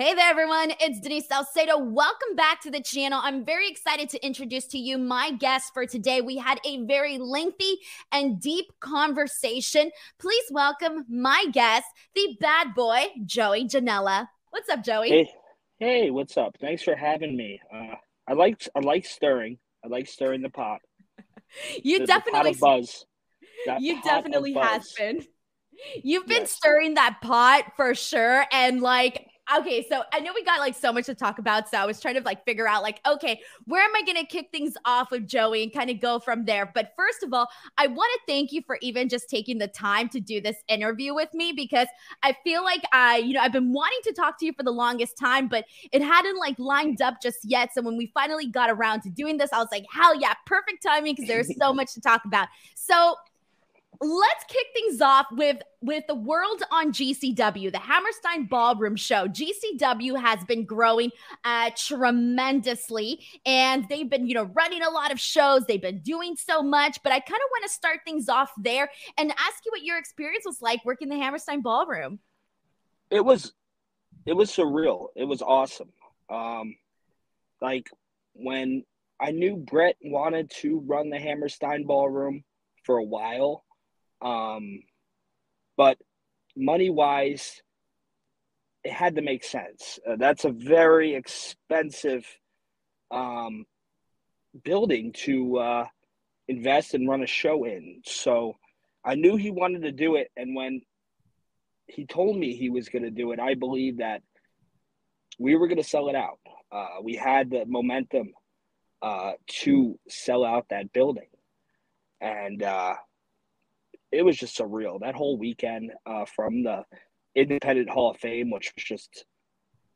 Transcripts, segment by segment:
Hey there, everyone. It's Denise Salcedo. Welcome back to the channel. I'm very excited to introduce to you my guest for today. We had a very lengthy and deep conversation. Please welcome my guest, the bad boy, Joey Janela. What's up, Joey? Hey, hey, what's up? Thanks for having me. Uh, I like I like stirring. I like stirring the pot. you the, definitely the pot buzz. you definitely has been. You've been yes. stirring that pot for sure. And like okay, so I know we got like so much to talk about. So I was trying to like figure out, like, okay, where am I going to kick things off with Joey and kind of go from there? But first of all, I want to thank you for even just taking the time to do this interview with me because I feel like I, you know, I've been wanting to talk to you for the longest time, but it hadn't like lined up just yet. So when we finally got around to doing this, I was like, hell yeah, perfect timing because there's so much to talk about. So let's kick things off with with the world on GCW, the Hammerstein Ballroom Show. GCW has been growing uh, tremendously, and they've been, you know, running a lot of shows. They've been doing so much, but I kind of want to start things off there and ask you what your experience was like working the Hammerstein Ballroom. It was, it was surreal. It was awesome. Um, like when I knew Brett wanted to run the Hammerstein Ballroom for a while um, but money wise, it had to make sense. Uh, that's a very expensive um, building to uh, invest and run a show in. So I knew he wanted to do it. And when he told me he was going to do it, I believe that we were going to sell it out. Uh, we had the momentum uh, to sell out that building. And uh, it was just surreal. That whole weekend uh, from the Independent Hall of Fame, which was just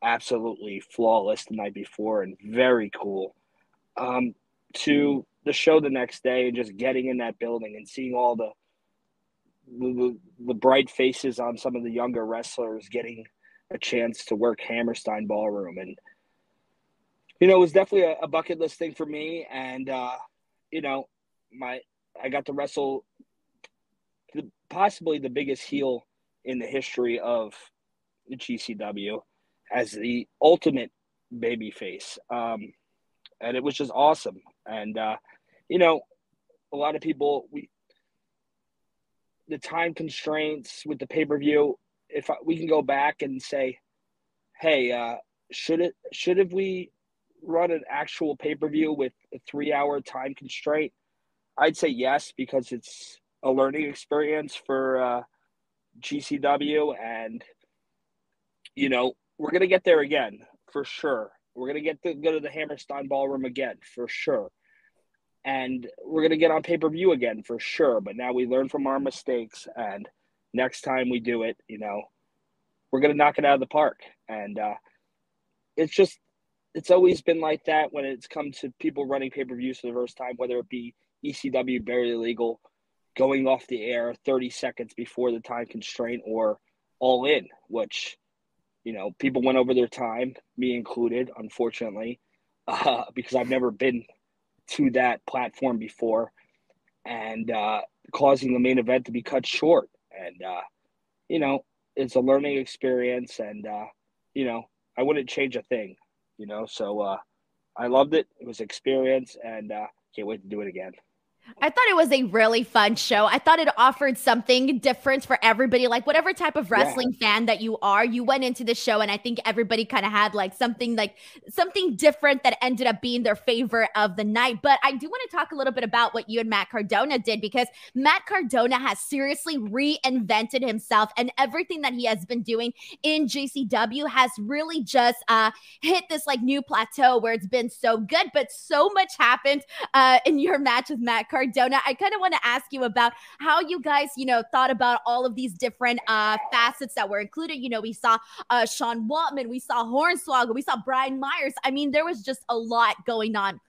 absolutely flawless the night before and very cool, um, to the show the next day and just getting in that building and seeing all the, the the bright faces on some of the younger wrestlers getting a chance to work Hammerstein Ballroom. And you know it was definitely a, a bucket list thing for me. And uh, you know my I got to wrestle the, possibly the biggest heel in the history of the GCW as the ultimate baby face. Um, and it was just awesome. And, uh, you know, a lot of people, we, the time constraints with the pay per view, if I, we can go back and say, hey, uh, should it, should have we run an actual pay per view with a three hour time constraint? I'd say yes, because it's a learning experience for uh, GCW, and you know we're gonna get there again for sure. We're gonna get to go to the Hammerstein Ballroom again for sure, and we're gonna get on pay per view again for sure. But now we learn from our mistakes, and next time we do it, you know, we're gonna knock it out of the park. And uh, it's just it's always been like that when it's come to people running pay per views for the first time, whether it be ECW, barely legal going off the air 30 seconds before the time constraint or all in, which, you know, people went over their time, me included, unfortunately, uh, because I've never been to that platform before and uh, causing the main event to be cut short. And, uh, you know, it's a learning experience and, uh, you know, I wouldn't change a thing, you know, so uh, I loved it. It was experience and uh, can't wait to do it again. I thought it was a really fun show. I thought it offered something different for everybody. Like whatever type of wrestling yeah. fan that you are, you went into the show and I think everybody kind of had like something like something different that ended up being their favorite of the night. But I do want to talk a little bit about what you and Matt Cardona did because Matt Cardona has seriously reinvented himself and everything that he has been doing in GCW has really just uh hit this like new plateau where it's been so good, but so much happened uh in your match with Matt Cardona. I kind of want to ask you about how you guys, you know, thought about all of these different uh, facets that were included. You know, we saw uh, Sean Waltman, we saw Hornswoggle, we saw Brian Myers. I mean, there was just a lot going on.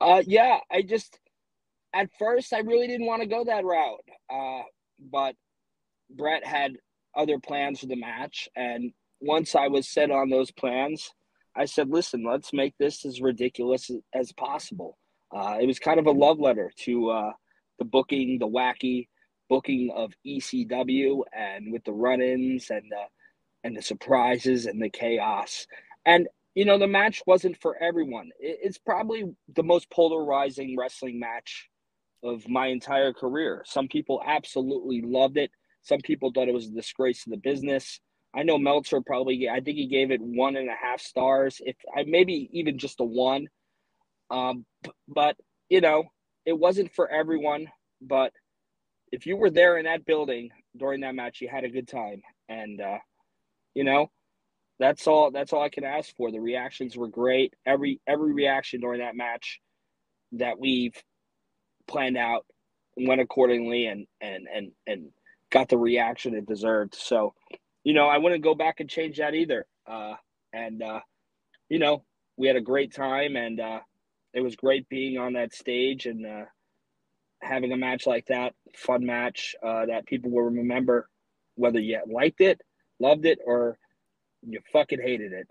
Uh, yeah, I just at first I really didn't want to go that route, uh, but Brett had other plans for the match, and once I was set on those plans, I said, "Listen, let's make this as ridiculous as possible." Uh, it was kind of a love letter to uh, the booking, the wacky booking of ECW, and with the run-ins and the and the surprises and the chaos. And you know, the match wasn't for everyone. It's probably the most polarizing wrestling match of my entire career. Some people absolutely loved it. Some people thought it was a disgrace to the business. I know Meltzer probably, I think he gave it one and a half stars, if maybe even just a one. Um, but you know, it wasn't for everyone. But if you were there in that building during that match, you had a good time, and uh, you know, that's all. That's all I can ask for. The reactions were great. Every every reaction during that match that we've planned out went accordingly, and and and and got the reaction it deserved. So, you know, I wouldn't go back and change that either. Uh, and uh, you know, we had a great time, and uh, it was great being on that stage and uh, having a match like that, fun match uh, that people will remember, whether you liked it, loved it, or you fucking hated it.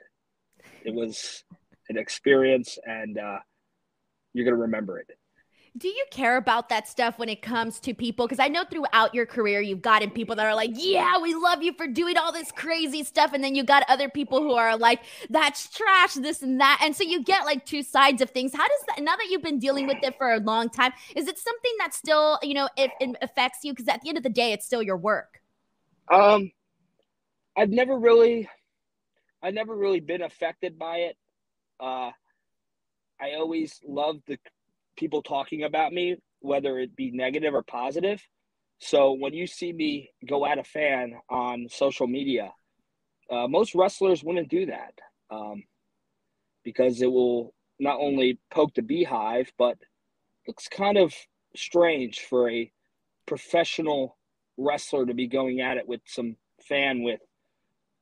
It was an experience, and uh, you're gonna remember it. Do you care about that stuff when it comes to people? Because I know throughout your career, you've gotten people that are like, yeah, we love you for doing all this crazy stuff. And then you got other people who are like, that's trash, this and that. And so you get like two sides of things. How does that, now that you've been dealing with it for a long time, is it something that still, you know, it, it affects you? Because at the end of the day, it's still your work. Um, I've never really, I've never really been affected by it. Uh, I always loved the people talking about me, whether it be negative or positive. So when you see me go at a fan on social media, uh, most wrestlers wouldn't do that um, because it will not only poke the beehive, but looks kind of strange for a professional wrestler to be going at it with some fan with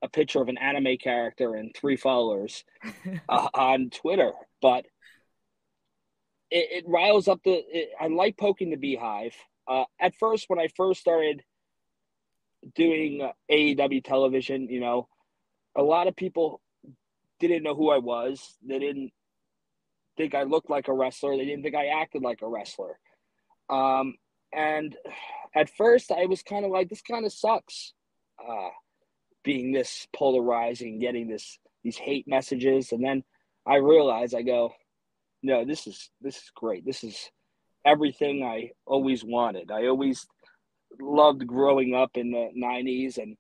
a picture of an anime character and three followers uh, on Twitter. But it, it riles up the. It, I like poking the beehive. Uh, at first, when I first started doing AEW television, you know, a lot of people didn't know who I was. They didn't think I looked like a wrestler. They didn't think I acted like a wrestler. Um, and at first, I was kind of like, this kind of sucks. Uh, being this polarizing, getting this these hate messages, and then I realized, I go, no, this is this is great. This is everything I always wanted. I always loved growing up in the 90s and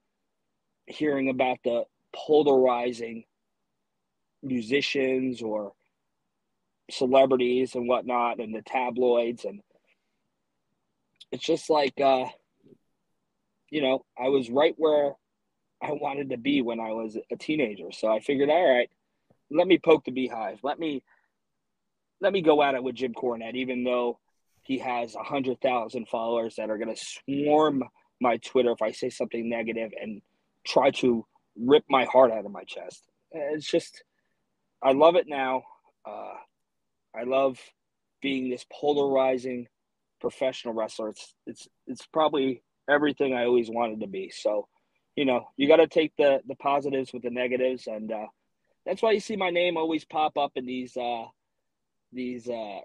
hearing about the polarizing musicians or celebrities and whatnot and the tabloids and it's just like uh you know i was right where i wanted to be when i was a teenager so i figured all right let me poke the beehive let me let me go at it with Jim Cornette, even though he has a hundred thousand followers that are going to swarm my Twitter if I say something negative and try to rip my heart out of my chest. It's just, I love it now. Uh, I love being this polarizing professional wrestler. It's it's it's probably everything I always wanted to be. So, you know, you got to take the the positives with the negatives, and uh, that's why you see my name always pop up in these uh, these uh,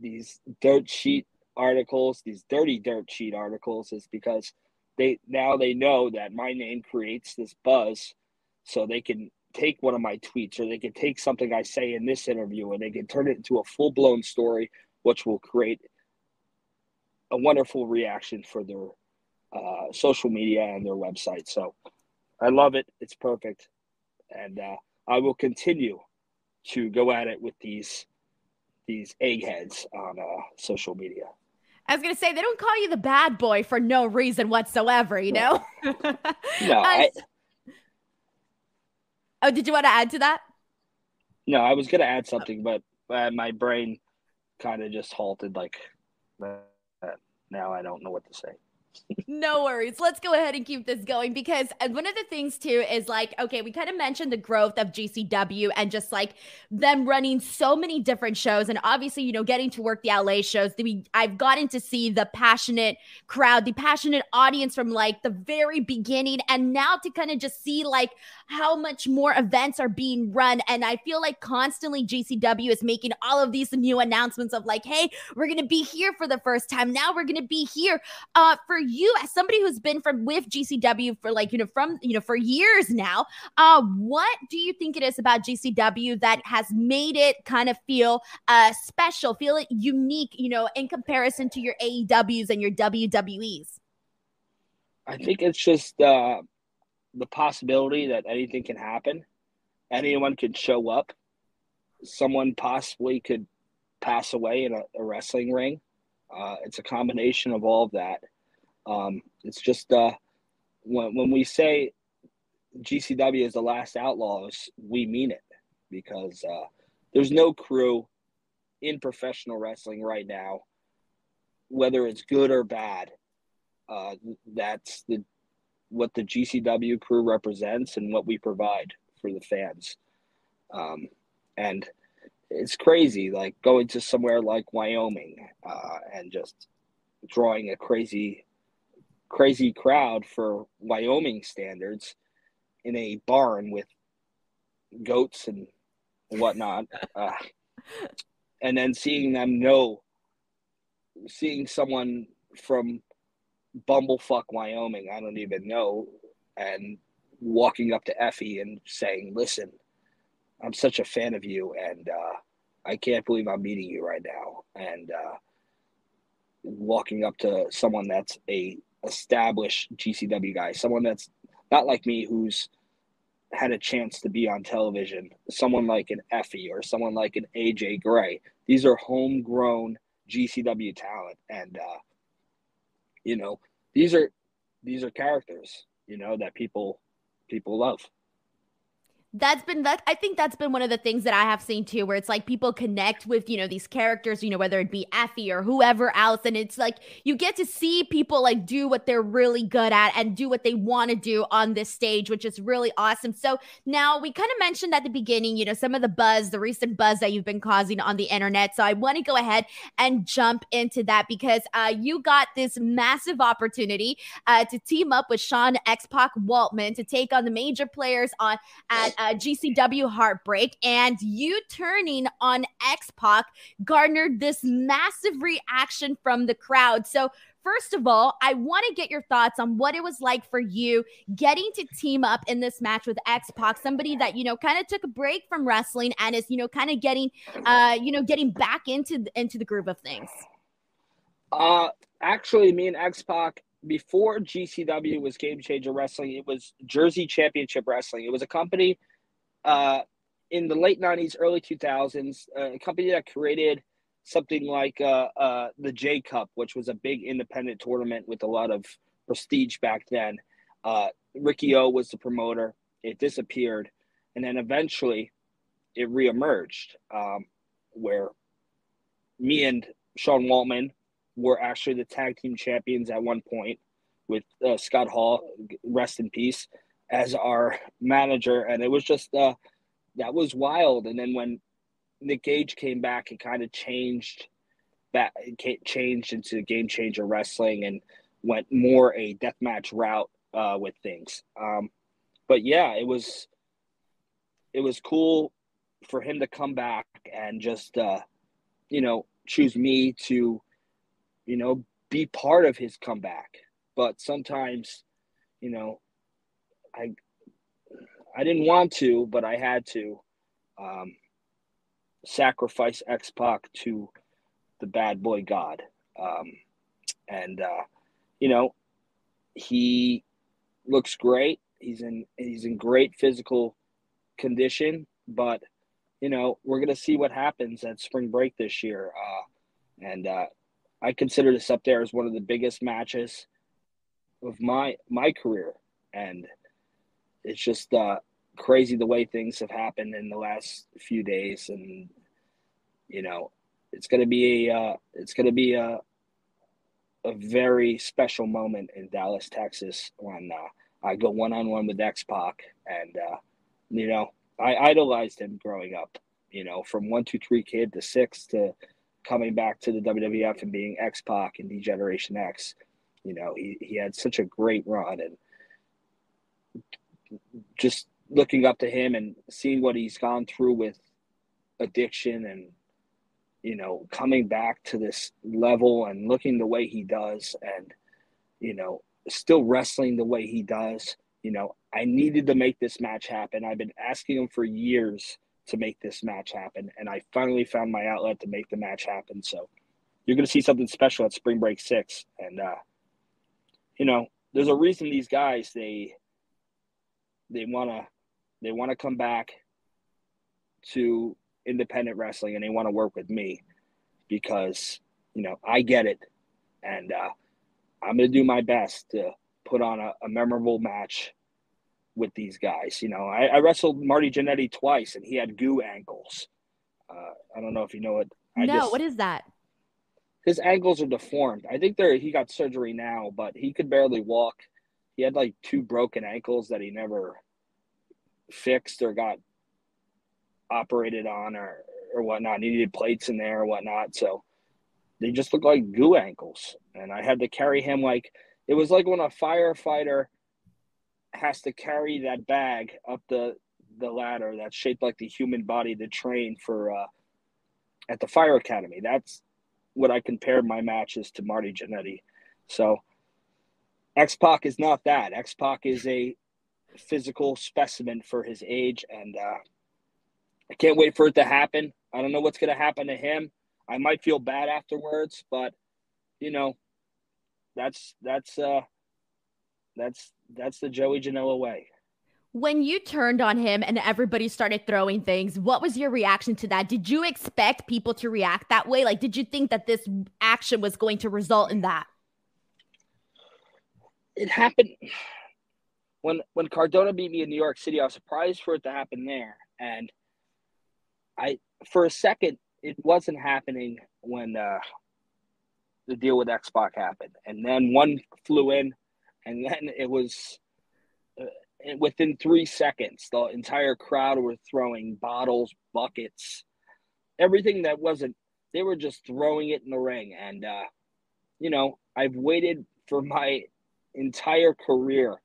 these dirt sheet articles, these dirty dirt sheet articles, is because they now they know that my name creates this buzz, so they can take one of my tweets or they can take something I say in this interview and they can turn it into a full blown story, which will create a wonderful reaction for their uh, social media and their website. So I love it. It's perfect. And uh, I will continue to go at it with these these eggheads on uh, social media. I was gonna say they don't call you the bad boy for no reason whatsoever, you know. no. I, oh, did you want to add to that? No, I was gonna add something, but uh, my brain kind of just halted. Like, uh, now I don't know what to say no worries. Let's go ahead and keep this going because uh, one of the things too is like, okay, we kind of mentioned the growth of GCW and just like them running so many different shows, and obviously, you know, getting to work the LA shows. We I've gotten to see the passionate crowd, the passionate audience from like the very beginning, and now to kind of just see like how much more events are being run, and I feel like constantly GCW is making all of these new announcements of like, hey, we're gonna be here for the first time. Now we're gonna be here uh, for you, as somebody who's been from with GCW for like you know from you know for years now, uh, what do you think it is about GCW that has made it kind of feel uh special, feel it unique, you know, in comparison to your AEWs and your WWEs? I think it's just uh, the possibility that anything can happen. Anyone could show up. Someone possibly could pass away in a, a wrestling ring. Uh, it's a combination of all of that. Um, it's just uh, when when we say GCW is the last outlaws, we mean it because uh, there's no crew in professional wrestling right now, whether it's good or bad. Uh, that's the what the GCW crew represents and what we provide for the fans. Um, and it's crazy, like going to somewhere like Wyoming uh, and just drawing a crazy, crazy crowd for Wyoming standards in a barn with goats and whatnot. Uh, and then seeing them know, seeing someone from bumblefuck Wyoming, I don't even know, and walking up to Effy and saying, "Listen, I'm such a fan of you, and uh, I can't believe I'm meeting you right now." And uh, walking up to someone that's a established GCW guy, someone that's not like me, who's had a chance to be on television, someone like an Effy or someone like an AJ Gray. These are homegrown GCW talent, and uh, you know these are these are characters you know that people people love that's been that i think that's been one of the things that i have seen too where it's like people connect with you know these characters you know whether it be effy or whoever else and it's like you get to see people like do what they're really good at and do what they want to do on this stage which is really awesome. So now we kind of mentioned at the beginning you know some of the buzz the recent buzz that you've been causing on the internet. So i want to go ahead and jump into that because uh, you got this massive opportunity uh, to team up with sean x-pac waltman to take on the major players on at uh, GCW Heartbreak, and you turning on X Pac garnered this massive reaction from the crowd. So, First of all, I want to get your thoughts on what it was like for you getting to team up in this match with X Pac, somebody that you know kind of took a break from wrestling and is you know kind of getting, uh, you know, getting back into into the groove of things. Uh, actually, me and X Pac before GCW was Game Changer Wrestling, it was Jersey Championship Wrestling. It was a company uh, in the late 90s, early 2000s, a company that created something like uh, uh, the J Cup, which was a big independent tournament with a lot of prestige back then. Uh, Ricky O was the promoter. It disappeared. And then eventually it reemerged, um, where me and Sean Waltman were actually the tag team champions at one point with uh, Scott Hall, rest in peace as our manager, and it was just uh, that was wild. And then when Nick Gage came back, it kind of changed that changed into game changer wrestling and went more a deathmatch route uh, with things. Um, but yeah, it was it was cool for him to come back and just uh, you know choose me to you know be part of his comeback. But sometimes, you know, I I didn't want to, but I had to um, sacrifice X Pac to the bad boy God, um, and uh, you know he looks great. He's in he's in great physical condition, but you know we're gonna see what happens at spring break this year, uh, and uh, I consider this up there as one of the biggest matches of my my career, and it's just uh, crazy the way things have happened in the last few days, and you know, it's gonna be a uh, it's gonna be a a very special moment in Dallas, Texas, when uh, I go one on one with X Pac, and uh, you know, I idolized him growing up. You know, from one two three kid to Syxx to coming back to the WWF and being X Pac and D-Generation X. You know, he, he had such a great run and just looking up to him and seeing what he's gone through with addiction and you know coming back to this level and looking the way he does and you know, still wrestling the way he does. You know, I needed to make this match happen. I've been asking him for years to make this match happen, and I finally found my outlet to make the match happen. So you're going to see something special at Spring Break Six, and uh, you know, there's a reason these guys they they want to they want to come back to independent wrestling and they want to work with me because you know I get it, and uh, I'm going to do my best to put on a, a memorable match with these guys. You know, I, I, wrestled Marty Jannetty twice, and he had goo ankles. Uh, I don't know if you know it. I no, just, what is that? His ankles are deformed. I think they're he got surgery now, but he could barely walk. He had like two broken ankles that he never fixed or got operated on or or whatnot. He needed plates in there or whatnot. So they just looked like goo ankles. And I had to carry him like it was like when a firefighter has to carry that bag up the the ladder that's shaped like the human body to train for uh, at the fire academy. That's what I compared my matches to Marty Jannetty. So X Pac is not that. X Pac is a physical specimen for his age, and uh, I can't wait for it to happen. I don't know what's going to happen to him. I might feel bad afterwards, but you know, that's that's uh that's that's the Joey Janela way. When you turned on him and everybody started throwing things, what was your reaction to that? Did you expect people to react that way? Like, did you think that this action was going to result in that? It happened when when Cardona beat me in New York City. I was surprised for it to happen there, and I for a second it wasn't happening when uh, the deal with X Pac happened, and then one flew in, and then it was uh, within three seconds the entire crowd were throwing bottles, buckets, everything that wasn't. They were just throwing it in the ring, and uh, you know I've waited for my entire career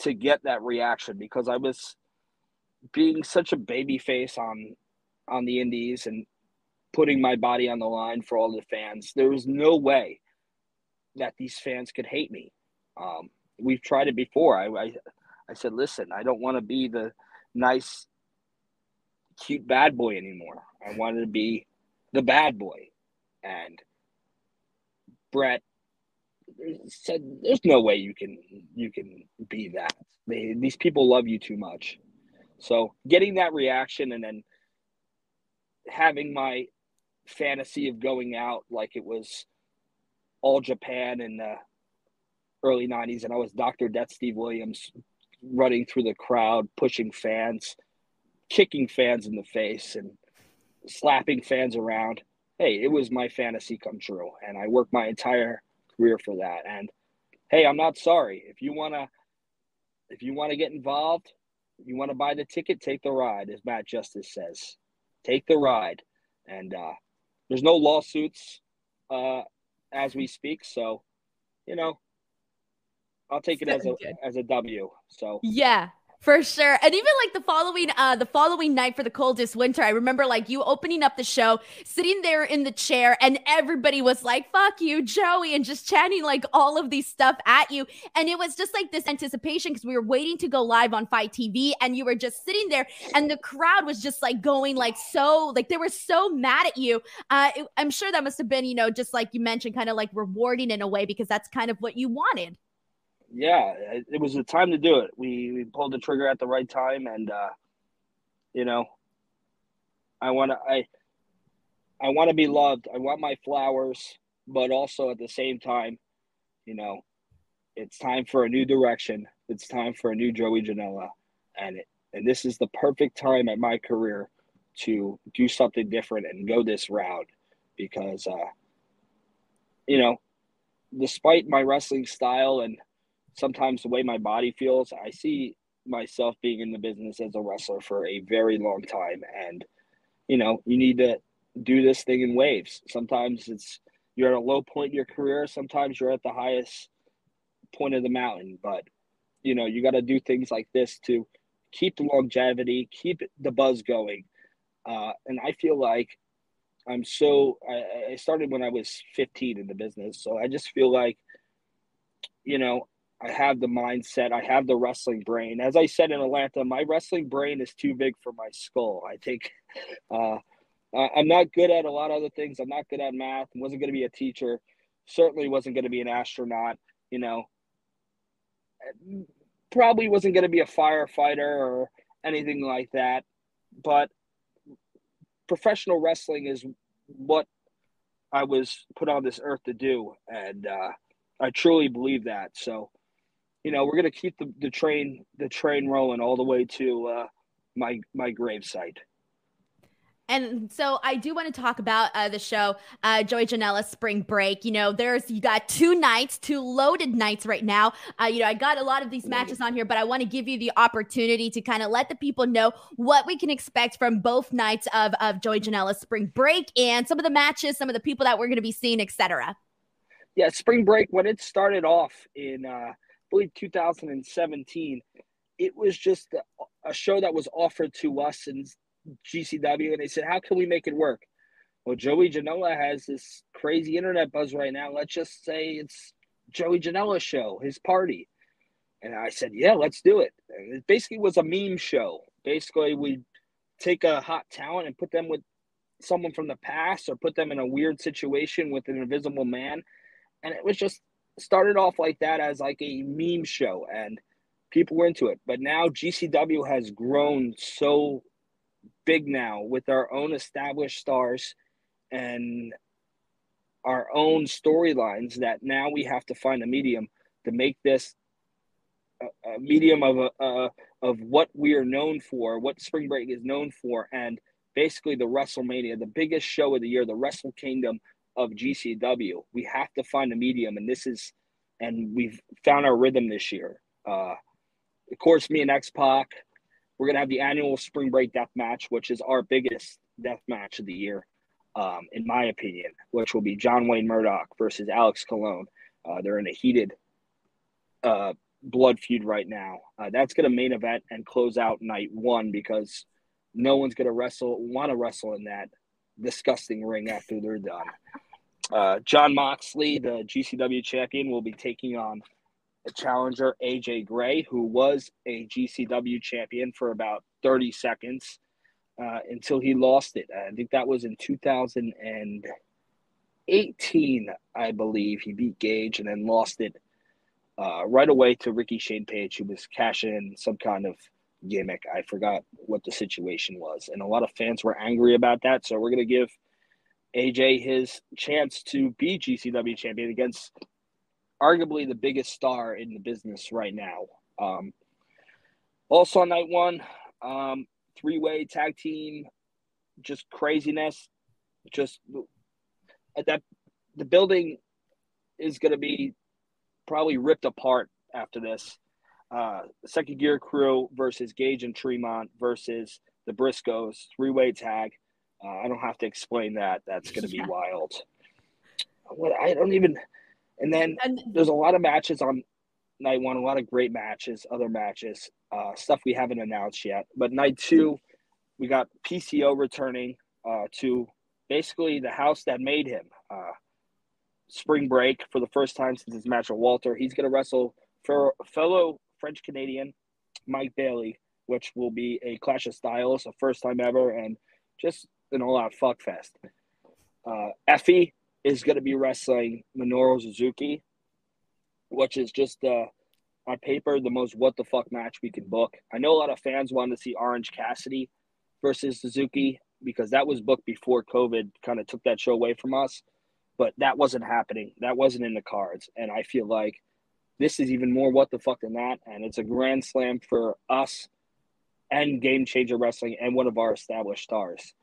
to get that reaction because I was being such a baby face on on the indies and putting my body on the line for all the fans. There was no way that these fans could hate me. Um, we've tried it before. I, I, I said, listen, I don't want to be the nice, cute bad boy anymore. I wanted to be the bad boy. And Brett said, "There's no way you can you can be that. They, these people love you too much." So getting that reaction and then having my fantasy of going out like it was all Japan in the early 90s and I was Dr. Death Steve Williams running through the crowd, pushing fans, kicking fans in the face and slapping fans around. Hey, it was my fantasy come true and I worked my entire career for that and hey, I'm not sorry. If you want to if you want to get involved, you want to buy the ticket, take the ride as Matt Justice says take the ride. And uh, there's no lawsuits uh, as we speak, so you know, I'll take it as a as a W. So yeah, for sure. And even like the following uh the following night for the coldest winter, I remember like you opening up the show, sitting there in the chair, and everybody was like, fuck you, Joey, and just chanting like all of these stuff at you. And it was just like this anticipation because we were waiting to go live on FITE TV, and you were just sitting there, and the crowd was just like going like so, like they were so mad at you. Uh it, I'm sure that must have been, you know, just like you mentioned, kind of like rewarding in a way because that's kind of what you wanted yeah, it was the time to do it. We, we pulled the trigger at the right time, and uh, you know, I want to I I want to be loved. I want my flowers, but also at the same time, you know, it's time for a new direction. It's time for a new Joey Janela, and it, and this is the perfect time at my career to do something different and go this route because uh, you know, despite my wrestling style and sometimes the way my body feels, I see myself being in the business as a wrestler for a very long time. And, you know, you need to do this thing in waves. Sometimes it's you're at a low point in your career, sometimes you're at the highest point of the mountain. But, you know, you got to do things like this to keep the longevity, keep the buzz going. Uh, and I feel like I'm so, I, I started when I was 15 in the business. So I just feel like you know, I have the mindset, I have the wrestling brain. As I said in Atlanta, my wrestling brain is too big for my skull. I think uh, I'm not good at a lot of other things. I'm not good at math. Wasn't going to be a teacher. Certainly wasn't going to be an astronaut. You know, probably wasn't going to be a firefighter or anything like that. But professional wrestling is what I was put on this earth to do, and uh, I truly believe that. So, you know, we're gonna keep the, the train the train rolling all the way to uh, my my gravesite. And so I do want to talk about uh, the show, uh, Joey Janela Spring Break. You know, there's you got two nights, two loaded nights right now. Uh, you know, I got a lot of these matches on here, but I want to give you the opportunity to kind of let the people know what we can expect from both nights of of Joey Janela Spring Break and some of the matches, some of the people that we're going to be seeing, etc. Yeah, Spring Break when it started off in, uh, believe, 2017, it was just a show that was offered to us in GCW and they said, How can we make it work? Well, Joey Janela has this crazy internet buzz right now. Let's just say it's Joey Janela's show, his party. And I said, Yeah, let's do it. And it basically was a meme show. Basically, we take a hot talent and put them with someone from the past or put them in a weird situation with an invisible man. And it was just started off like that as like a meme show and people were into it. But now GCW has grown so big now with our own established stars and our own storylines that now we have to find a medium to make this a, a medium of a, uh, of what we are known for, what Spring Break is known for, and basically the WrestleMania, the biggest show of the year, the Wrestle Kingdom of GCW. We have to find a medium, and this is, and we've found our rhythm this year. Uh, of course, me and X Pac we're gonna have the annual spring break death match, which is our biggest death match of the year, um, in my opinion, which will be John Wayne Murdoch versus Alex Colon. Uh, they're in a heated uh, blood feud right now. Uh, that's gonna main event and close out night one because no one's gonna wrestle want to wrestle in that disgusting ring after they're done. Uh, Jon Moxley, the GCW champion, will be taking on a challenger, AJ Gray, who was a GCW champion for about 30 seconds uh, until he lost it. I think that was in 2018, I believe. He beat Gage and then lost it uh, right away to Ricky Shane Page, who was cashing in some kind of gimmick. I forgot what the situation was. And a lot of fans were angry about that. So we're going to give AJ his chance to be GCW champion against arguably the biggest star in the business right now. Um, also on night one, um, three way tag team, just craziness. Just at that the building is going to be probably ripped apart after this. Uh, second gear crew versus Gage and Tremont versus the Briscoes, three way tag. Uh, I don't have to explain that. That's going to yeah. be wild. What I don't even. And then and, there's a lot of matches on night one, a lot of great matches, other matches, uh, stuff we haven't announced yet. But night two, we got PCO returning uh, to basically the house that made him. Uh, spring break for the first time since his match with Walter. He's going to wrestle for fellow French Canadian Mike Bailey, which will be a clash of styles, a first time ever, and just an all out fuck fest. Uh, Effy is going to be wrestling Minoru Suzuki, which is just uh, on paper the most what the fuck match we can book. I know a lot of fans wanted to see Orange Cassidy versus Suzuki because that was booked before COVID kind of took that show away from us, but that wasn't happening. That wasn't in the cards, and I feel like this is even more what the fuck than that, and it's a grand slam for us and Game Changer Wrestling and one of our established stars.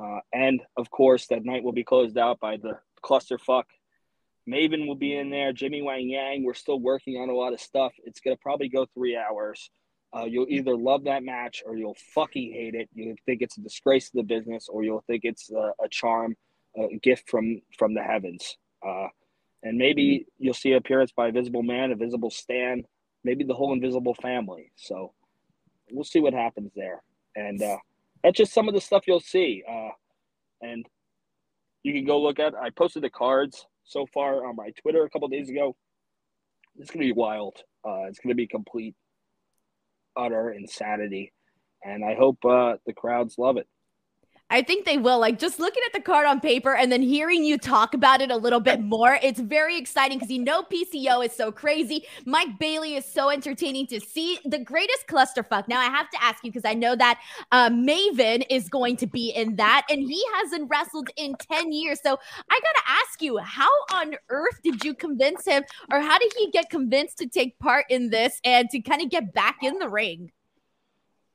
Uh, and of course, that night will be closed out by the clusterfuck. Maven will be in there. Jimmy Wang Yang. We're still working on a lot of stuff. It's gonna probably go three hours. Uh, you'll either love that match or you'll fucking hate it. You'll think it's a disgrace to the business, or you'll think it's a, a charm, a gift from from the heavens. Uh, and maybe you'll see an appearance by a visible man, a visible stand, maybe the whole invisible family. So we'll see what happens there. And uh, that's just some of the stuff you'll see. Uh, and you can go look at. I posted the cards so far on my Twitter a couple days ago. it's gonna be wild. Uh, it's gonna be complete, utter insanity, and I hope uh, the crowds love it. I think they will. Like just looking at the card on paper and then hearing you talk about it a little bit more, it's very exciting because you know PCO is so crazy. Mike Bailey is so entertaining to see. The greatest clusterfuck. Now I have to ask you because I know that uh, Maven is going to be in that, and he hasn't wrestled in 10 years. So I gotta ask you, how on earth did you convince him, or how did he get convinced to take part in this and to kind of get back in the ring?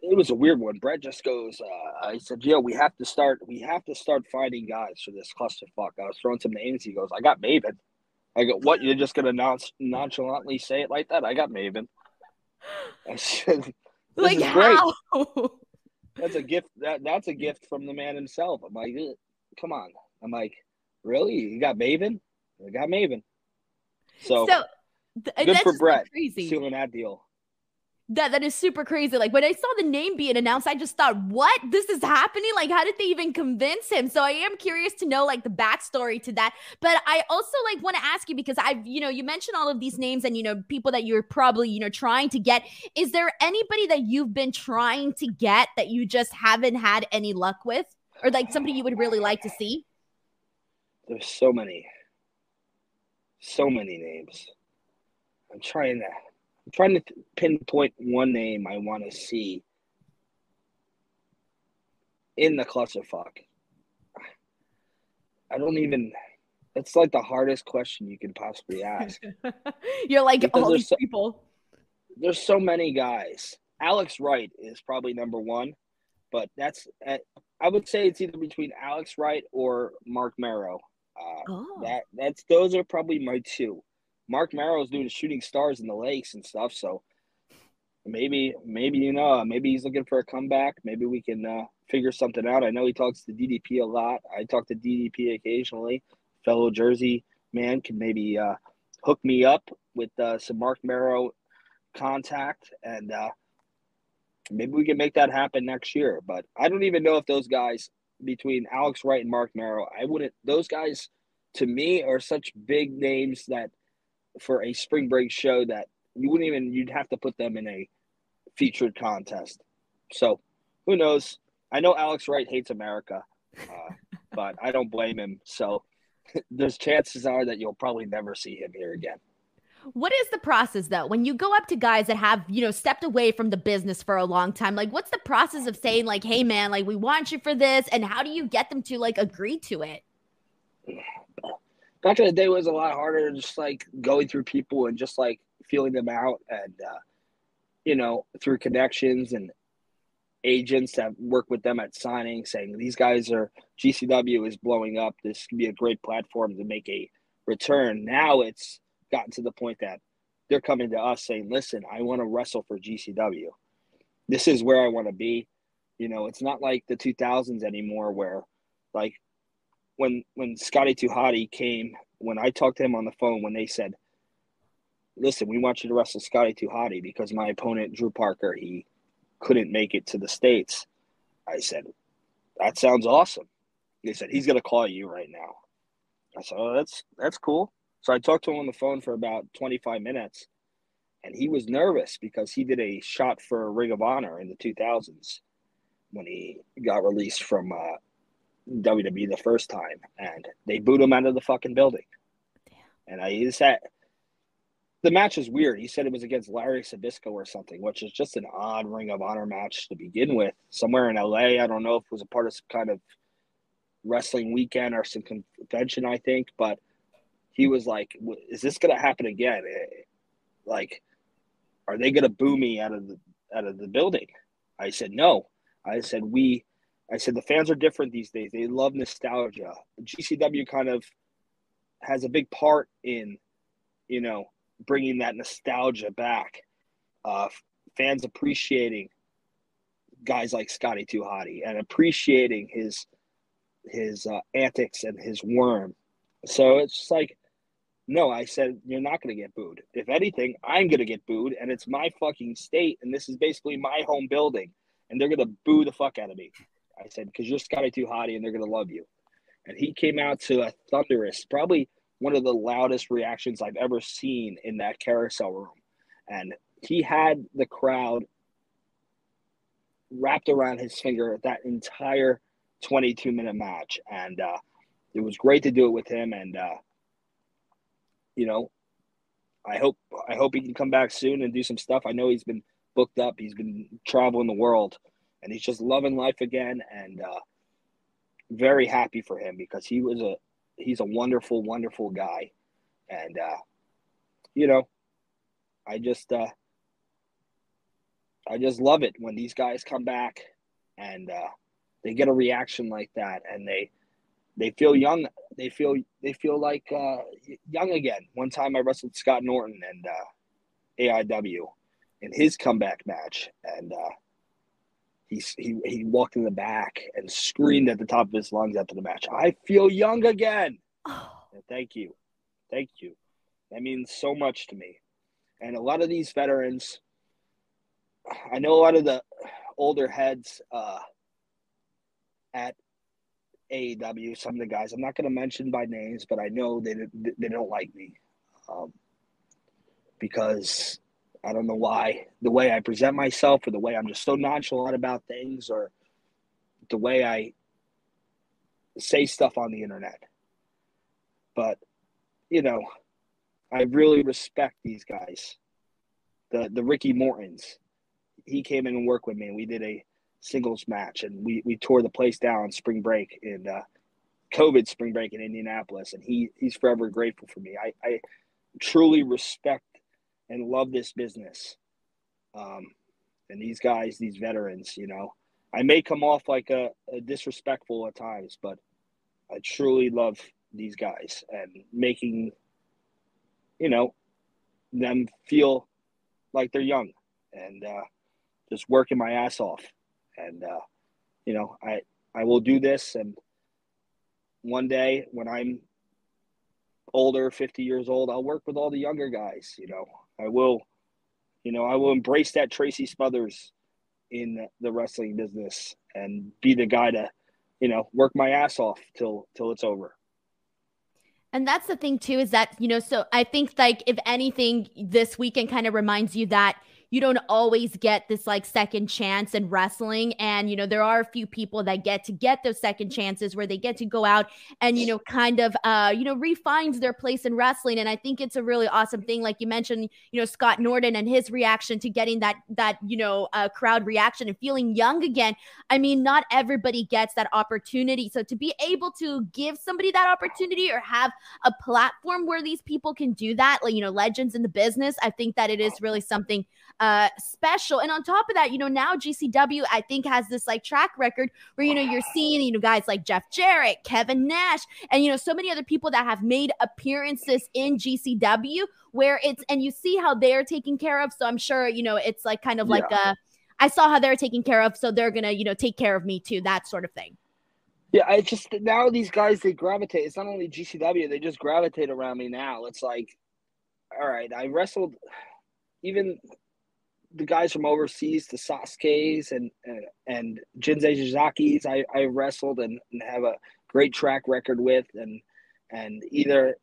It was a weird one. Brett just goes, uh, I said, "Yo, we have to start. We have to start finding guys for this clusterfuck." I was throwing some names. He goes, "I got Maven." I go, "What? You're just gonna non- nonchalantly say it like that?" I got Maven. I said, "This like how? That's a gift. That that's a gift from the man himself." I'm like, "Come on." I'm like, "Really? You got Maven? I got Maven." So, so th- good for Brett crazy. sealing that deal that that is super crazy. Like when I saw the name being announced, I just thought, what? This is happening? Like, how did they even convince him? So I am curious to know like the backstory to that. But I also like want to ask you because I've, you know, you mentioned all of these names and you know, people that you're probably, you know, trying to get. Is there anybody that you've been trying to get that you just haven't had any luck with? Or like somebody you would really like to see? There's so many. So many names. I'm trying to I'm trying to pinpoint one name I want to see in the clusterfuck. I don't even. It's like the hardest question you could possibly ask. You're like because all these so, people. There's so many guys. Alex Wright is probably number one, but that's I would say it's either between Alex Wright or Marc Mero. Uh, oh. That that's those are probably my two. Marc Mero's doing shooting stars in the lakes and stuff. So maybe, maybe you know, maybe he's looking for a comeback. Maybe we can uh, figure something out. I know he talks to DDP a lot. I talk to DDP occasionally. Fellow Jersey man can maybe uh, hook me up with uh, some Marc Mero contact, and uh, maybe we can make that happen next year. But I don't even know if those guys between Alex Wright and Marc Mero, I wouldn't. Those guys to me are such big names that for a spring break show that you wouldn't even you'd have to put them in a featured contest. So who knows? I know Alex Wright hates America, uh, but I don't blame him. So there's chances are that you'll probably never see him here again. What is the process though? When you go up to guys that have, you know, stepped away from the business for a long time, like what's the process of saying like, "Hey man, like we want you for this," and how do you get them to like agree to it? back in the day was a lot harder just like going through people and just like feeling them out and uh, you know through connections and agents that work with them at signing saying these guys are gcw is blowing up. This could be a great platform to make a return. Now it's gotten to the point that they're coming to us saying listen i want to wrestle for gcw this is where i want to be. You know it's not like the 2000s anymore where like when when Scotty 2 Hotty came, when I talked to him on the phone, when they said, "Listen, we want you to wrestle Scotty 2 Hotty because my opponent Drew Parker he couldn't make it to the states," I said, "That sounds awesome." They said he's gonna call you right now. I said, "Oh, that's that's cool." So I talked to him on the phone for about 25 minutes, and he was nervous because he did a shot for a Ring of Honor in the 2000s when he got released from uh, WWE the first time, and they boot him out of the fucking building. And I he said the match is weird. He said it was against Larry Sabisco or something, which is just an odd Ring of Honor match to begin with. Somewhere in LA, I don't know if it was a part of some kind of wrestling weekend or some convention, I think. But he was like, "Is this gonna happen again? Eh, like, are they gonna boo me out of the out of the building?" I said, "No." I said, "We." I said the fans are different these days. They love nostalgia. GCW kind of has a big part in, you know, bringing that nostalgia back. Uh, fans appreciating guys like Scotty 2 Hotty and appreciating his his uh, antics and his worm. So it's just like, no, I said you're not going to get booed. If anything, I'm going to get booed, and it's my fucking state, and this is basically my home building, and they're going to boo the fuck out of me. I said, because you're Scotty 2 Hotty and they're going to love you. And he came out to a thunderous, probably one of the loudest reactions I've ever seen in that carousel room. And he had the crowd wrapped around his finger that entire 22 minute match. And uh, it was great to do it with him. And, uh, you know, I hope I hope he can come back soon and do some stuff. I know he's been booked up. He's been traveling the world, and he's just loving life again. And uh, very happy for him because he was a he's a wonderful, wonderful guy. And uh, you know, I just uh, I just love it when these guys come back and uh, they get a reaction like that, and they they feel young. They feel they feel like uh, young again. One time I wrestled Scott Norton and uh, AIW in his comeback match, and uh, he, he he walked in the back and screamed at the top of his lungs after the match. I feel young again. Oh. Thank you, thank you. That means so much to me. And a lot of these veterans, I know a lot of the older heads uh, at AEW, some of the guys. I'm not going to mention by names, but I know they they don't like me um, because I don't know why the way I present myself, or the way I'm just so nonchalant about things, or the way I say stuff on the internet. But you know, I really respect these guys. The the Ricky Mortons, he came in and worked with me, and we did a singles match, and we we tore the place down spring break in uh, COVID spring break in Indianapolis, and he he's forever grateful for me. I, I truly respect and love this business, um, and these guys, these veterans. You know, I may come off like a, a disrespectful at times, but I truly love these guys and making you know them feel like they're young and uh, just working my ass off and uh, you know I I will do this and one day when I'm older, 50 years old, I'll work with all the younger guys. You know, I will, you know, I will embrace that Tracy Smothers in the wrestling business and be the guy to, you know, work my ass off till till it's over. And that's the thing too, is that, you know, so I think like if anything, this weekend kind of reminds you that you don't always get this like second chance in wrestling. And, you know, there are a few people that get to get those second chances where they get to go out and, you know, kind of, uh, you know, refines their place in wrestling. And I think it's a really awesome thing. Like you mentioned, you know, Scott Norton and his reaction to getting that, that, you know, uh, crowd reaction and feeling young again. I mean, not everybody gets that opportunity. So to be able to give somebody that opportunity or have a platform where these people can do that, like, you know, legends in the business, I think that it is really something uh, special. And on top of that, you know, now GCW, I think, has this like track record where, you know, you're seeing, you know, guys like Jeff Jarrett, Kevin Nash, and, you know, so many other people that have made appearances in GCW where it's, and you see how they're taken care of. So I'm sure, you know, it's like kind of yeah. like a, I saw how they're taken care of. So they're going to, you know, take care of me too, that sort of thing. Yeah, I just now these guys they gravitate. It's not only GCW; they just gravitate around me now. It's like, all right, I wrestled even the guys from overseas, the Sasuke's and and, and Jinsei Shinzaki's, I, I wrestled and, and have a great track record with, and and either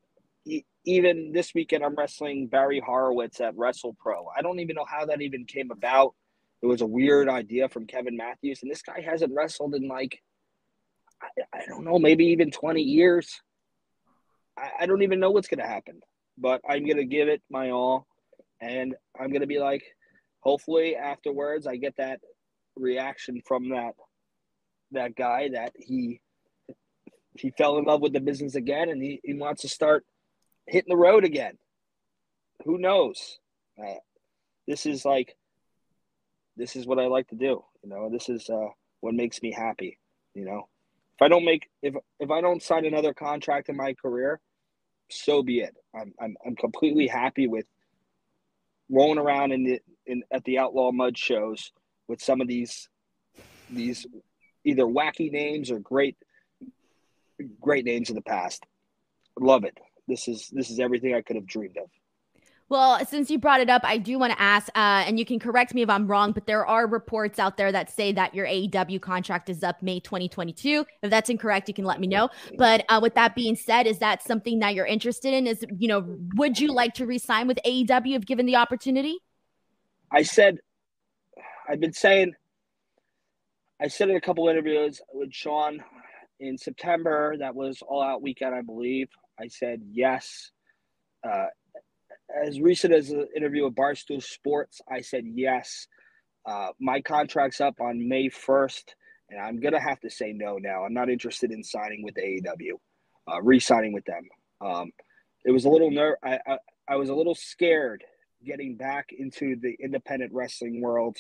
even this weekend I'm wrestling Barry Horowitz at Wrestle Pro. I don't even know how that even came about. It was a weird idea from Kevin Matthews, and this guy hasn't wrestled in like I, I don't know, maybe even 20 years. I, I don't even know what's gonna happen, but I'm gonna give it my all, and I'm gonna be like hopefully afterwards I get that reaction from that that guy that he he fell in love with the business again and he, he wants to start hitting the road again. Who knows? Uh, this is like this is what I like to do. You know, this is uh, what makes me happy. You know, if I don't make if if I don't sign another contract in my career, so be it. I'm I'm I'm completely happy with rolling around in the in at the outlaw mud shows with some of these these either wacky names or great great names in the past. Love it. This is this is everything I could have dreamed of. Well, since you brought it up, I do want to ask, uh, and you can correct me if I'm wrong, but there are reports out there that say that your AEW contract is up May 2022. If that's incorrect, you can let me know. But uh, with that being said, is that something that you're interested in? Is you know, would you like to resign with AEW if given the opportunity? I said, I've been saying, I said in a couple interviews with Sean in September. That was All Out Weekend, I believe. I said yes. Uh, as recent as an interview with Barstool Sports, I said yes. Uh, my contract's up on May 1st, and I'm going to have to say no now. I'm not interested in signing with AEW, uh, re signing with them. Um, it was a little ner- I, I, I was a little scared getting back into the independent wrestling world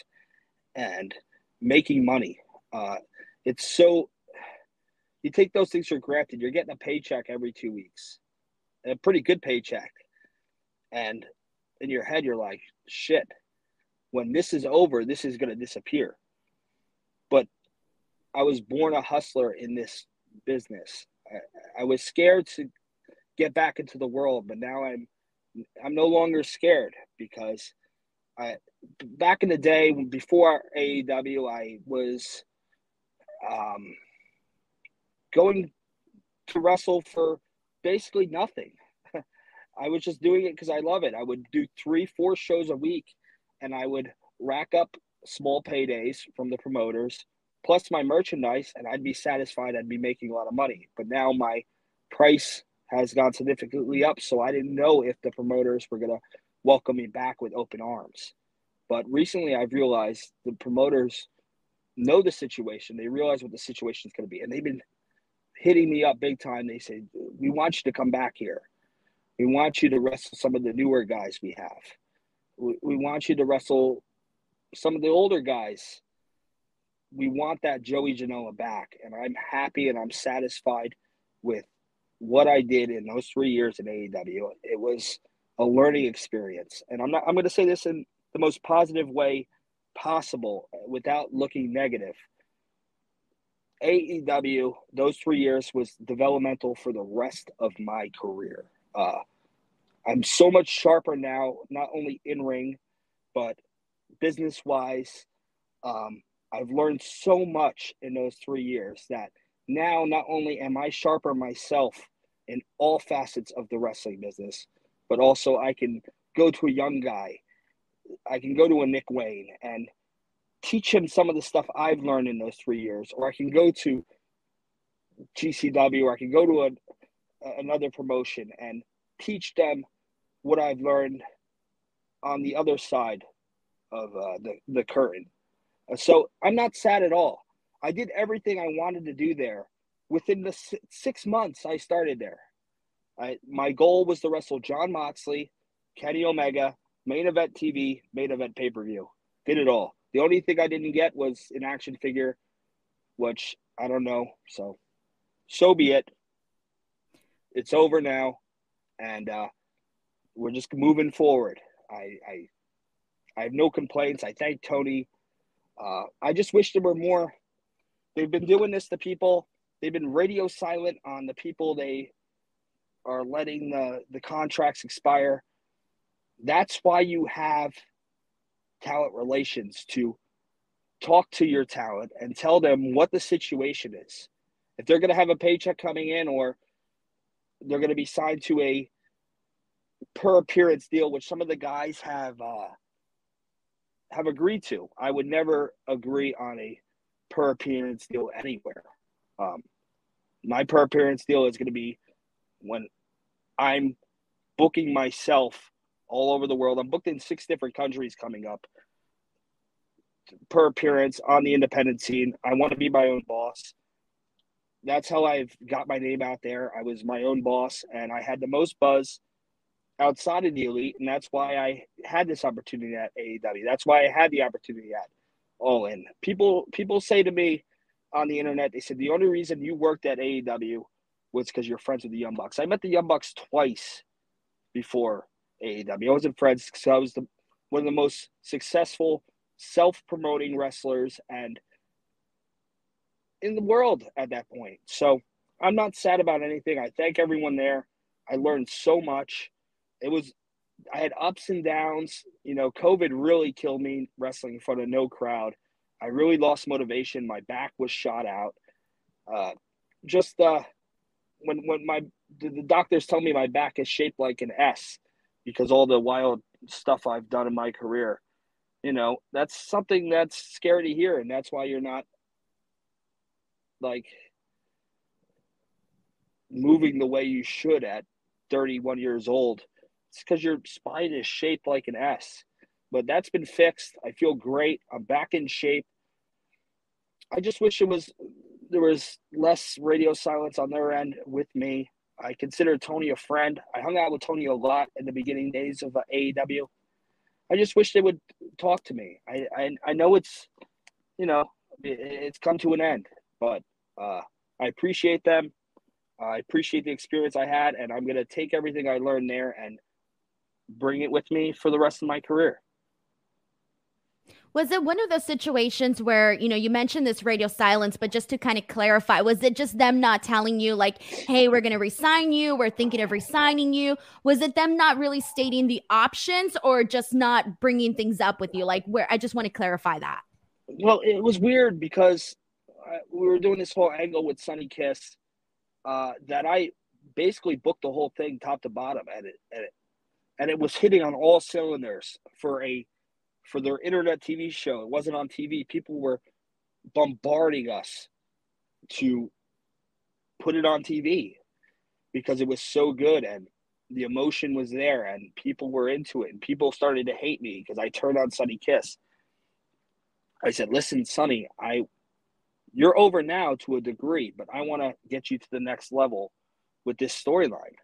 and making money. Uh, it's so you take those things for granted. You're getting a paycheck every two weeks, a pretty good paycheck and in your head you're like shit when this is over this is going to disappear. But i was born a hustler in this business. I, I, was scared to get back into the world but now i'm i'm no longer scared because i back in the day before aew i was um, going to wrestle for basically nothing I was just doing it because I love it. I would do three, four shows a week, and I would rack up small paydays from the promoters plus my merchandise, and I'd be satisfied. I'd be making a lot of money. But now my price has gone significantly up, so I didn't know if the promoters were going to welcome me back with open arms. But recently, I've realized the promoters know the situation. They realize what the situation is going to be, and they've been hitting me up big time. They say, "We want you to come back here." We want you to wrestle some of the newer guys we have. We, we want you to wrestle some of the older guys. We want that Joey Janela back. And I'm happy and I'm satisfied with what I did in those three years in AEW. It was a learning experience. And I'm not I'm gonna say this in the most positive way possible without looking negative. AEW, those three years was developmental for the rest of my career. Uh, I'm so much sharper now, not only in ring, but business wise. Um, I've learned so much in those three years that now not only am I sharper myself in all facets of the wrestling business, but also I can go to a young guy, I can go to a Nick Wayne and teach him some of the stuff I've learned in those three years, or I can go to GCW, or I can go to a, another promotion and teach them what I've learned on the other side of uh, the, the curtain. Uh, so I'm not sad at all. I did everything I wanted to do there. Within the six months I started there, I, my goal was to wrestle Jon Moxley, Kenny Omega, main event TV, main event pay per view. Did it all. The only thing I didn't get was an action figure, which I don't know. So, so be it. It's over now and uh, we're just moving forward. I, I, I have no complaints. I thank Tony. Uh, I just wish there were more. They've been doing this to people. They've been radio silent on the people they are letting the, the contracts expire. That's why you have talent relations to talk to your talent and tell them what the situation is. If they're going to have a paycheck coming in or they're going to be signed to a per appearance deal, which some of the guys have uh, have agreed to. I would never agree on a per appearance deal anywhere. Um, my per appearance deal is going to be when I'm booking myself all over the world. I'm booked in six different countries coming up per appearance on the independent scene. I want to be my own boss that's how I've got my name out there. I was my own boss and I had the most buzz outside of the elite, and that's why I had this opportunity at AEW. That's why I had the opportunity at All In. People people say to me on the internet, they said the only reason you worked at AEW was because you're friends with the Young Bucks. I met the Young Bucks twice before AEW. I wasn't friends because I was the one of the most successful self-promoting wrestlers and in the world at that point. So I'm not sad about anything. I thank everyone there. I learned so much. It was I had ups and downs. You know, COVID really killed me wrestling in front of no crowd. I really lost motivation. My back was shot out. Uh, just uh, when when my the, doctors tell me my back is shaped like an S because all the wild stuff I've done in my career. You know, that's something that's scary to hear, and that's why you're not like moving the way you should at 31 years old. It's because your spine is shaped like an S. But that's been fixed. I feel great. I'm back in shape. I just wish it was there was less radio silence on their end with me. I consider Tony a friend. I hung out with Tony a lot in the beginning days of uh, AEW. I just wish they would talk to me. I I, I know it's you know it's come to an end, but uh, I appreciate them. I appreciate the experience I had, and I'm gonna take everything I learned there and bring it with me for the rest of my career. Was it one of those situations where, you know, you mentioned this radio silence, but just to kind of clarify, was it just them not telling you, like, hey, we're going to resign you, we're thinking of resigning you? Was it them not really stating the options or just not bringing things up with you? Like, where I just want to clarify that. Well, it was weird because we were doing this whole angle with Sonny Kiss uh, that I basically booked the whole thing top to bottom, and it, and it and it was hitting on all cylinders for a for their internet TV show. It wasn't on TV. People were bombarding us to put it on TV because it was so good and the emotion was there and people were into it and people started to hate me because I turned on Sonny Kiss. I said, "Listen, Sonny, I you're over now to a degree, but I want to get you to the next level with this storyline."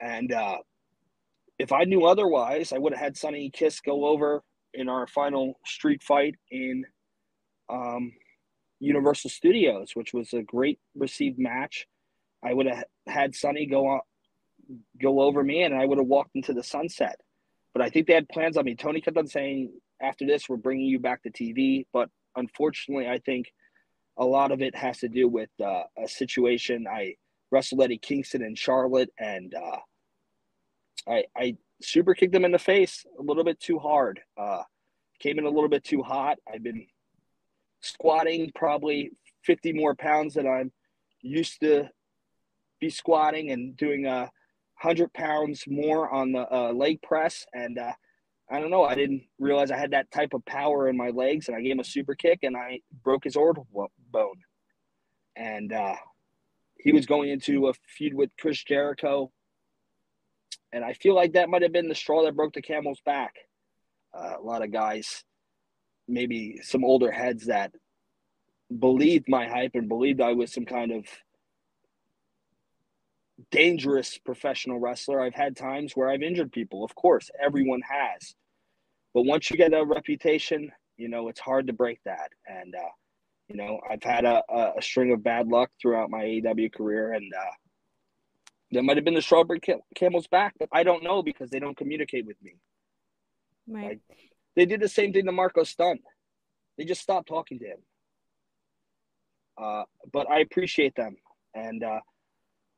And uh, if I knew otherwise, I would have had Sonny Kiss go over in our final street fight in um, Universal Studios, which was a great received match. I would have had Sonny go on, go over me, and I would have walked into the sunset. But I think they had plans on me. Tony kept on saying, "After this, we're bringing you back to TV." But unfortunately, I think a lot of it has to do with uh, a situation. I wrestled Eddie Kingston in Charlotte, and uh, I, I super kicked him in the face a little bit too hard. Uh, came in a little bit too hot. I've been squatting probably 50 more pounds than I'm used to be squatting and doing a uh, hundred pounds more on the uh, leg press. And uh, I don't know, I didn't realize I had that type of power in my legs and I gave him a super kick and I broke his orbital bone. And uh, he was going into a feud with Chris Jericho and I feel like that might have been the straw that broke the camel's back. Uh, a lot of guys, maybe some older heads that believed my hype and believed I was some kind of dangerous professional wrestler. I've had times where I've injured people. Of course, everyone has. But once you get a reputation, you know, it's hard to break that. And, uh, you know, I've had a, a, string of bad luck throughout my AEW career. And, uh, that might have been the strawberry camel's back, but I don't know because they don't communicate with me. Right. Like, they did the same thing to Marco Stunt. They just stopped talking to him. Uh, but I appreciate them. And, uh,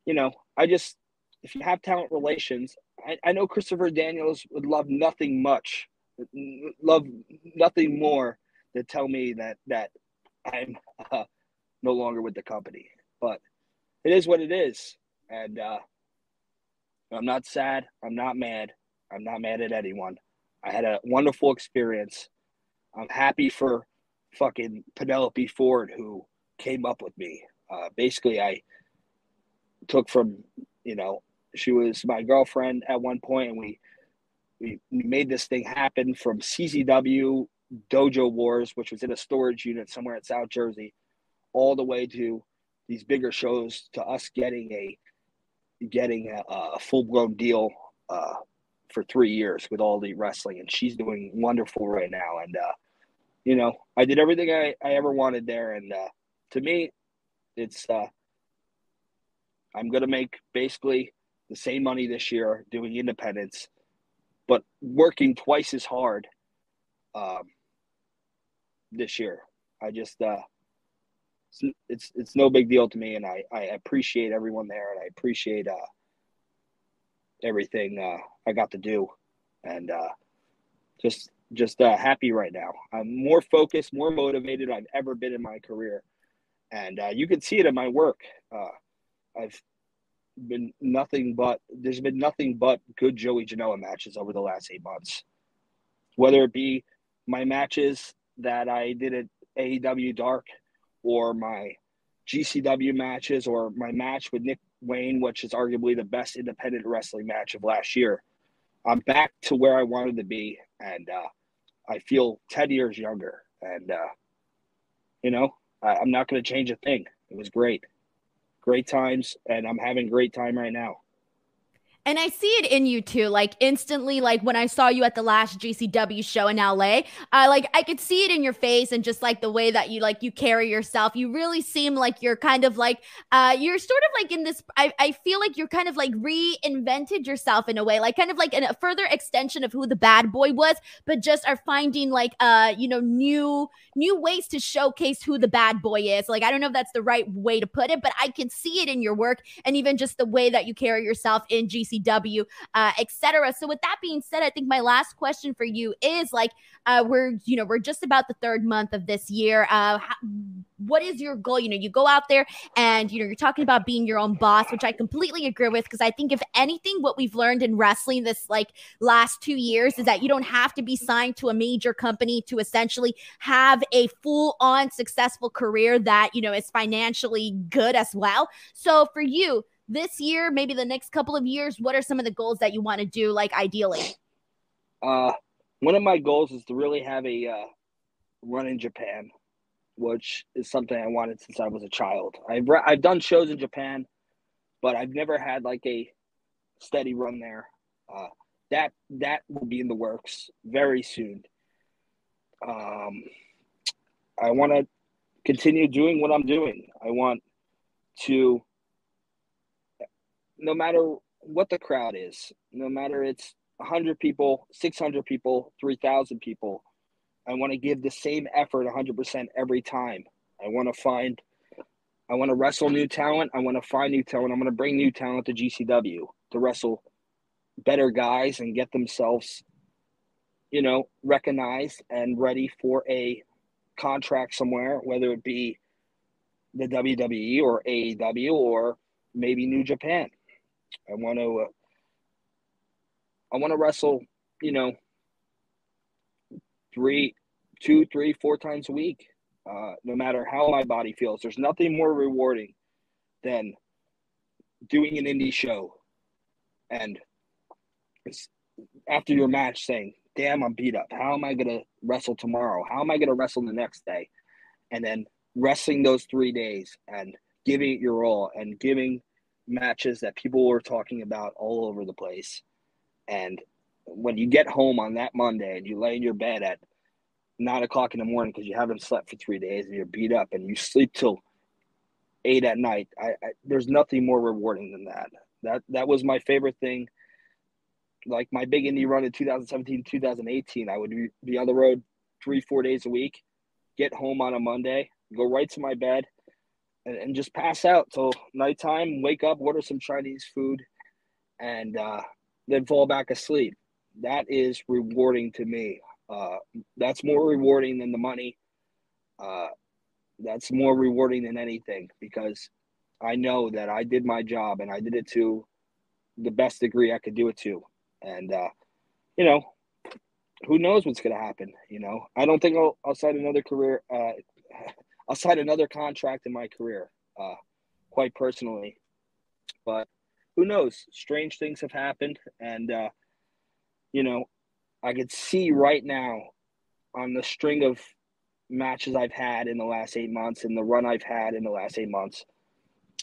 you know, I just, if you have talent relations, I, I know Christopher Daniels would love nothing much, love nothing more to tell me that, that I'm uh, no longer with the company. But it is what it is. And uh, I'm not sad. I'm not mad. I'm not mad at anyone. I had a wonderful experience. I'm happy for fucking Penelope Ford who came up with me. Uh, basically, I took from, you know, she was my girlfriend at one point, and we we made this thing happen from CZW Dojo Wars, which was in a storage unit somewhere in South Jersey, all the way to these bigger shows to us getting a getting a, a full blown deal uh, for three years with all the wrestling, and she's doing wonderful right now. And uh, you know, I did everything I, I ever wanted there, and uh, to me, it's uh, I'm gonna make basically the same money this year doing independence, but working twice as hard um, this year. I just uh, it's, it's it's no big deal to me, and I I appreciate everyone there, and I appreciate uh everything uh, I got to do, and uh, just just uh, happy right now. I'm more focused, more motivated I've ever been in my career, and uh, you can see it in my work. Uh, I've been nothing but there's been nothing but good Joey Janela matches over the last eight months, whether it be my matches that I did at AEW Dark or my GCW matches or my match with Nick Wayne, which is arguably the best independent wrestling match of last year. I'm back to where I wanted to be, and uh, I feel 10 years younger. And, uh, you know, I, I'm not going to change a thing. It was great. Great times, and I'm having great time right now. And I see it in you too. Like instantly, like when I saw you at the last GCW show in LA, I like I could see it in your face and just like the way that you like you carry yourself. You really seem like you're kind of like uh you're sort of like in this I, I feel like you're kind of like reinvented yourself in a way, like kind of like a further extension of who the bad boy was, but just are finding like uh you know new new ways to showcase who the bad boy is. Like I don't know if that's the right way to put it, but I can see it in your work and even just the way that you carry yourself in GCW WCW, uh, etc. So with that being said, I think my last question for you is like, uh, we're you know we're just about the third month of this year. Uh, how, what is your goal? You know, you go out there and you know you're talking about being your own boss, which I completely agree with because I think if anything, what we've learned in wrestling this like last two years is that you don't have to be signed to a major company to essentially have a full on successful career that you know is financially good as well. So for you this year, maybe the next couple of years, what are some of the goals that you want to do, like ideally? Uh, one of my goals is to really have a uh, run in Japan, which is something I wanted since I was a child. I've re- I've done shows in Japan, but I've never had like a steady run there. Uh, that that will be in the works very soon. Um, I want to continue doing what I'm doing. I want to no matter what the crowd is, no matter it's 100 people, 600 people, 3,000 people, I want to give the same effort 100% every time. I want to find, I want to wrestle new talent. I want to find new talent. I'm going to bring new talent to GCW to wrestle better guys and get themselves, you know, recognized and ready for a contract somewhere, whether it be the WWE or AEW or maybe New Japan. I want to. Uh, I want to wrestle. You know, three, two, three, four times a week. Uh, no matter how my body feels, there's nothing more rewarding than doing an indie show and after your match saying, damn, I'm beat up. How am I going to wrestle tomorrow? How am I going to wrestle the next day? And then wrestling those three days and giving it your all and giving matches that people were talking about all over the place. And when you get home on that Monday and you lay in your bed at nine o'clock in the morning because you haven't slept for three days and you're beat up and you sleep till eight at night, I, I, there's nothing more rewarding than that. That that was my favorite thing. Like my big indie run in 2017, 2018, I would be on the road three, four days a week, get home on a Monday, go right to my bed, and, and just pass out till nighttime, wake up, order some Chinese food, and uh, then fall back asleep. That is rewarding to me. Uh, that's more rewarding than the money. Uh, that's more rewarding than anything because I know that I did my job and I did it to the best degree I could do it to. And, uh, you know, who knows what's going to happen? You know, I don't think I'll, I'll sign another career, uh, I'll sign another contract in my career, uh, quite personally. But who knows? Strange things have happened, and uh, you know, I could see right now on the string of matches I've had in the last eight months and the run I've had in the last eight months.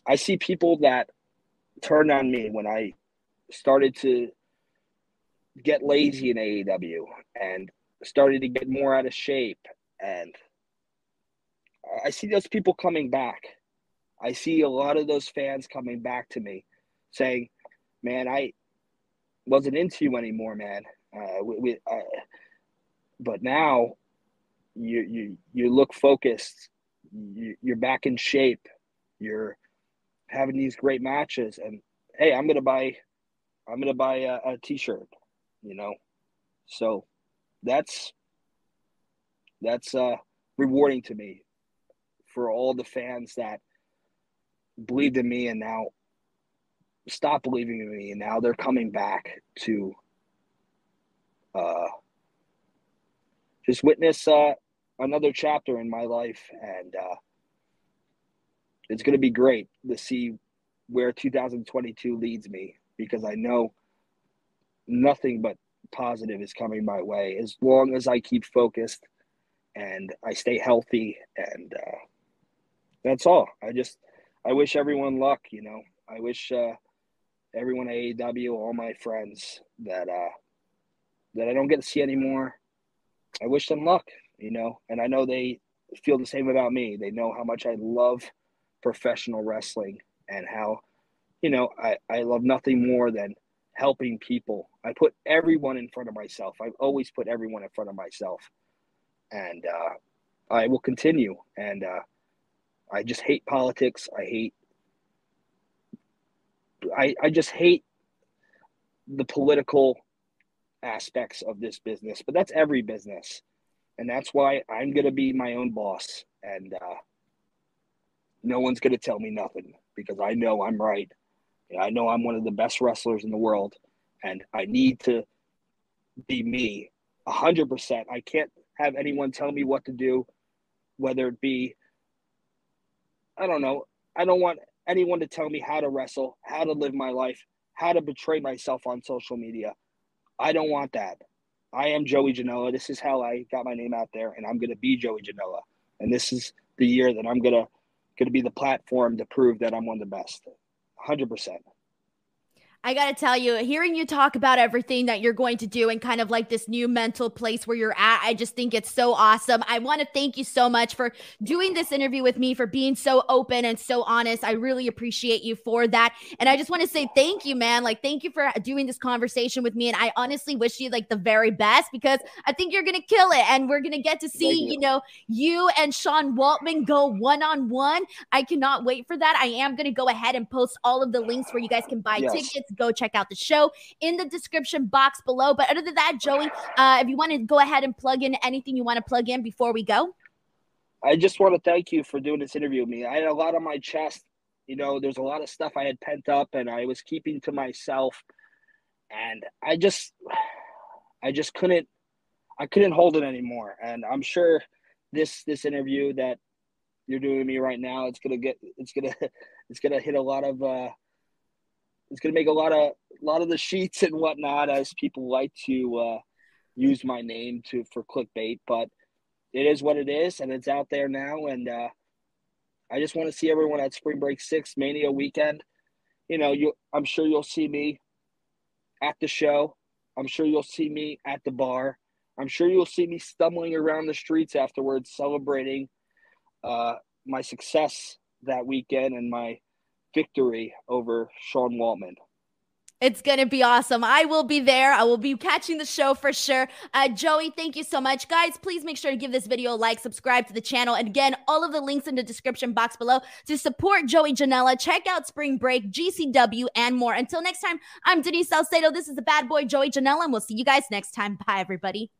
I see people that turned on me when I started to get lazy in AEW and started to get more out of shape and I see those people coming back. I see a lot of those fans coming back to me saying, man, I wasn't into you anymore, man. Uh, we, we uh, but now you, you, you look focused. You, you're back in shape. You're having these great matches. And hey, I'm going to buy I'm gonna buy a a t-shirt, you know. So that's that's uh rewarding to me for all the fans that believed in me and now stop believing in me. And now they're coming back to uh just witness uh another chapter in my life. And uh it's going to be great to see where 2022 leads me because I know nothing but positive is coming my way. As long as I keep focused and I stay healthy and uh, that's all. I just I wish everyone luck, you know. I wish uh, everyone at AEW, all my friends that uh, that I don't get to see anymore. I wish them luck, you know, and I know they feel the same about me. They know how much I love professional wrestling and how, you know, I, I love nothing more than helping people. I put everyone in front of myself. I've always put everyone in front of myself. And uh, I will continue. And uh, I just hate politics. I hate, I, I just hate the political aspects of this business, but that's every business. And that's why I'm going to be my own boss. And, uh, no one's going to tell me nothing because I know I'm right. I know I'm one of the best wrestlers in the world, and I need to be me 100%. I can't have anyone tell me what to do, whether it be, I don't know, I don't want anyone to tell me how to wrestle, how to live my life, how to betray myself on social media. I don't want that. I am Joey Janela. This is how I got my name out there, and I'm going to be Joey Janela. And this is the year that I'm going to going to be the platform to prove that I'm one of the best. 100%. I got to tell you, hearing you talk about everything that you're going to do and kind of like this new mental place where you're at, I just think it's so awesome. I want to thank you so much for doing this interview with me, for being so open and so honest. I really appreciate you for that. And I just want to say thank you, man. Like, thank you for doing this conversation with me. And I honestly wish you like the very best because I think you're going to kill it. And we're going to get to see, you. you know, you and Sean Waltman go one on one. I cannot wait for that. I am going to go ahead and post all of the links where you guys can buy yes. tickets go check out the show in the description box below. But other than that, Joey, uh, if you want to go ahead and plug in anything you want to plug in before we go. I just want to thank you for doing this interview with me. I had a lot on my chest. You know, there's a lot of stuff I had pent up and I was keeping to myself. And I just, I just couldn't, I couldn't hold it anymore. And I'm sure this, this interview that you're doing me right now, it's going to get, it's going to, it's going to hit a lot of, uh, it's going to make a lot of a lot of the sheets and whatnot as people like to uh, use my name to for clickbait. But it is what it is, and it's out there now. And uh, I just want to see everyone at Spring Break Six Mania weekend. You know, you I'm sure you'll see me at the show. I'm sure you'll see me at the bar. I'm sure you'll see me stumbling around the streets afterwards, celebrating uh, my success that weekend and my victory over Sean Waltman. It's going to be awesome. I will be there. I will be catching the show for sure. Uh, Joey, thank you so much. Guys, please make sure to give this video a like, subscribe to the channel. And again, all of the links in the description box below to support Joey Janela. Check out Spring Break, GCW, and more. Until next time, I'm Denise Salcedo. This is the bad boy Joey Janela, and we'll see you guys next time. Bye, everybody.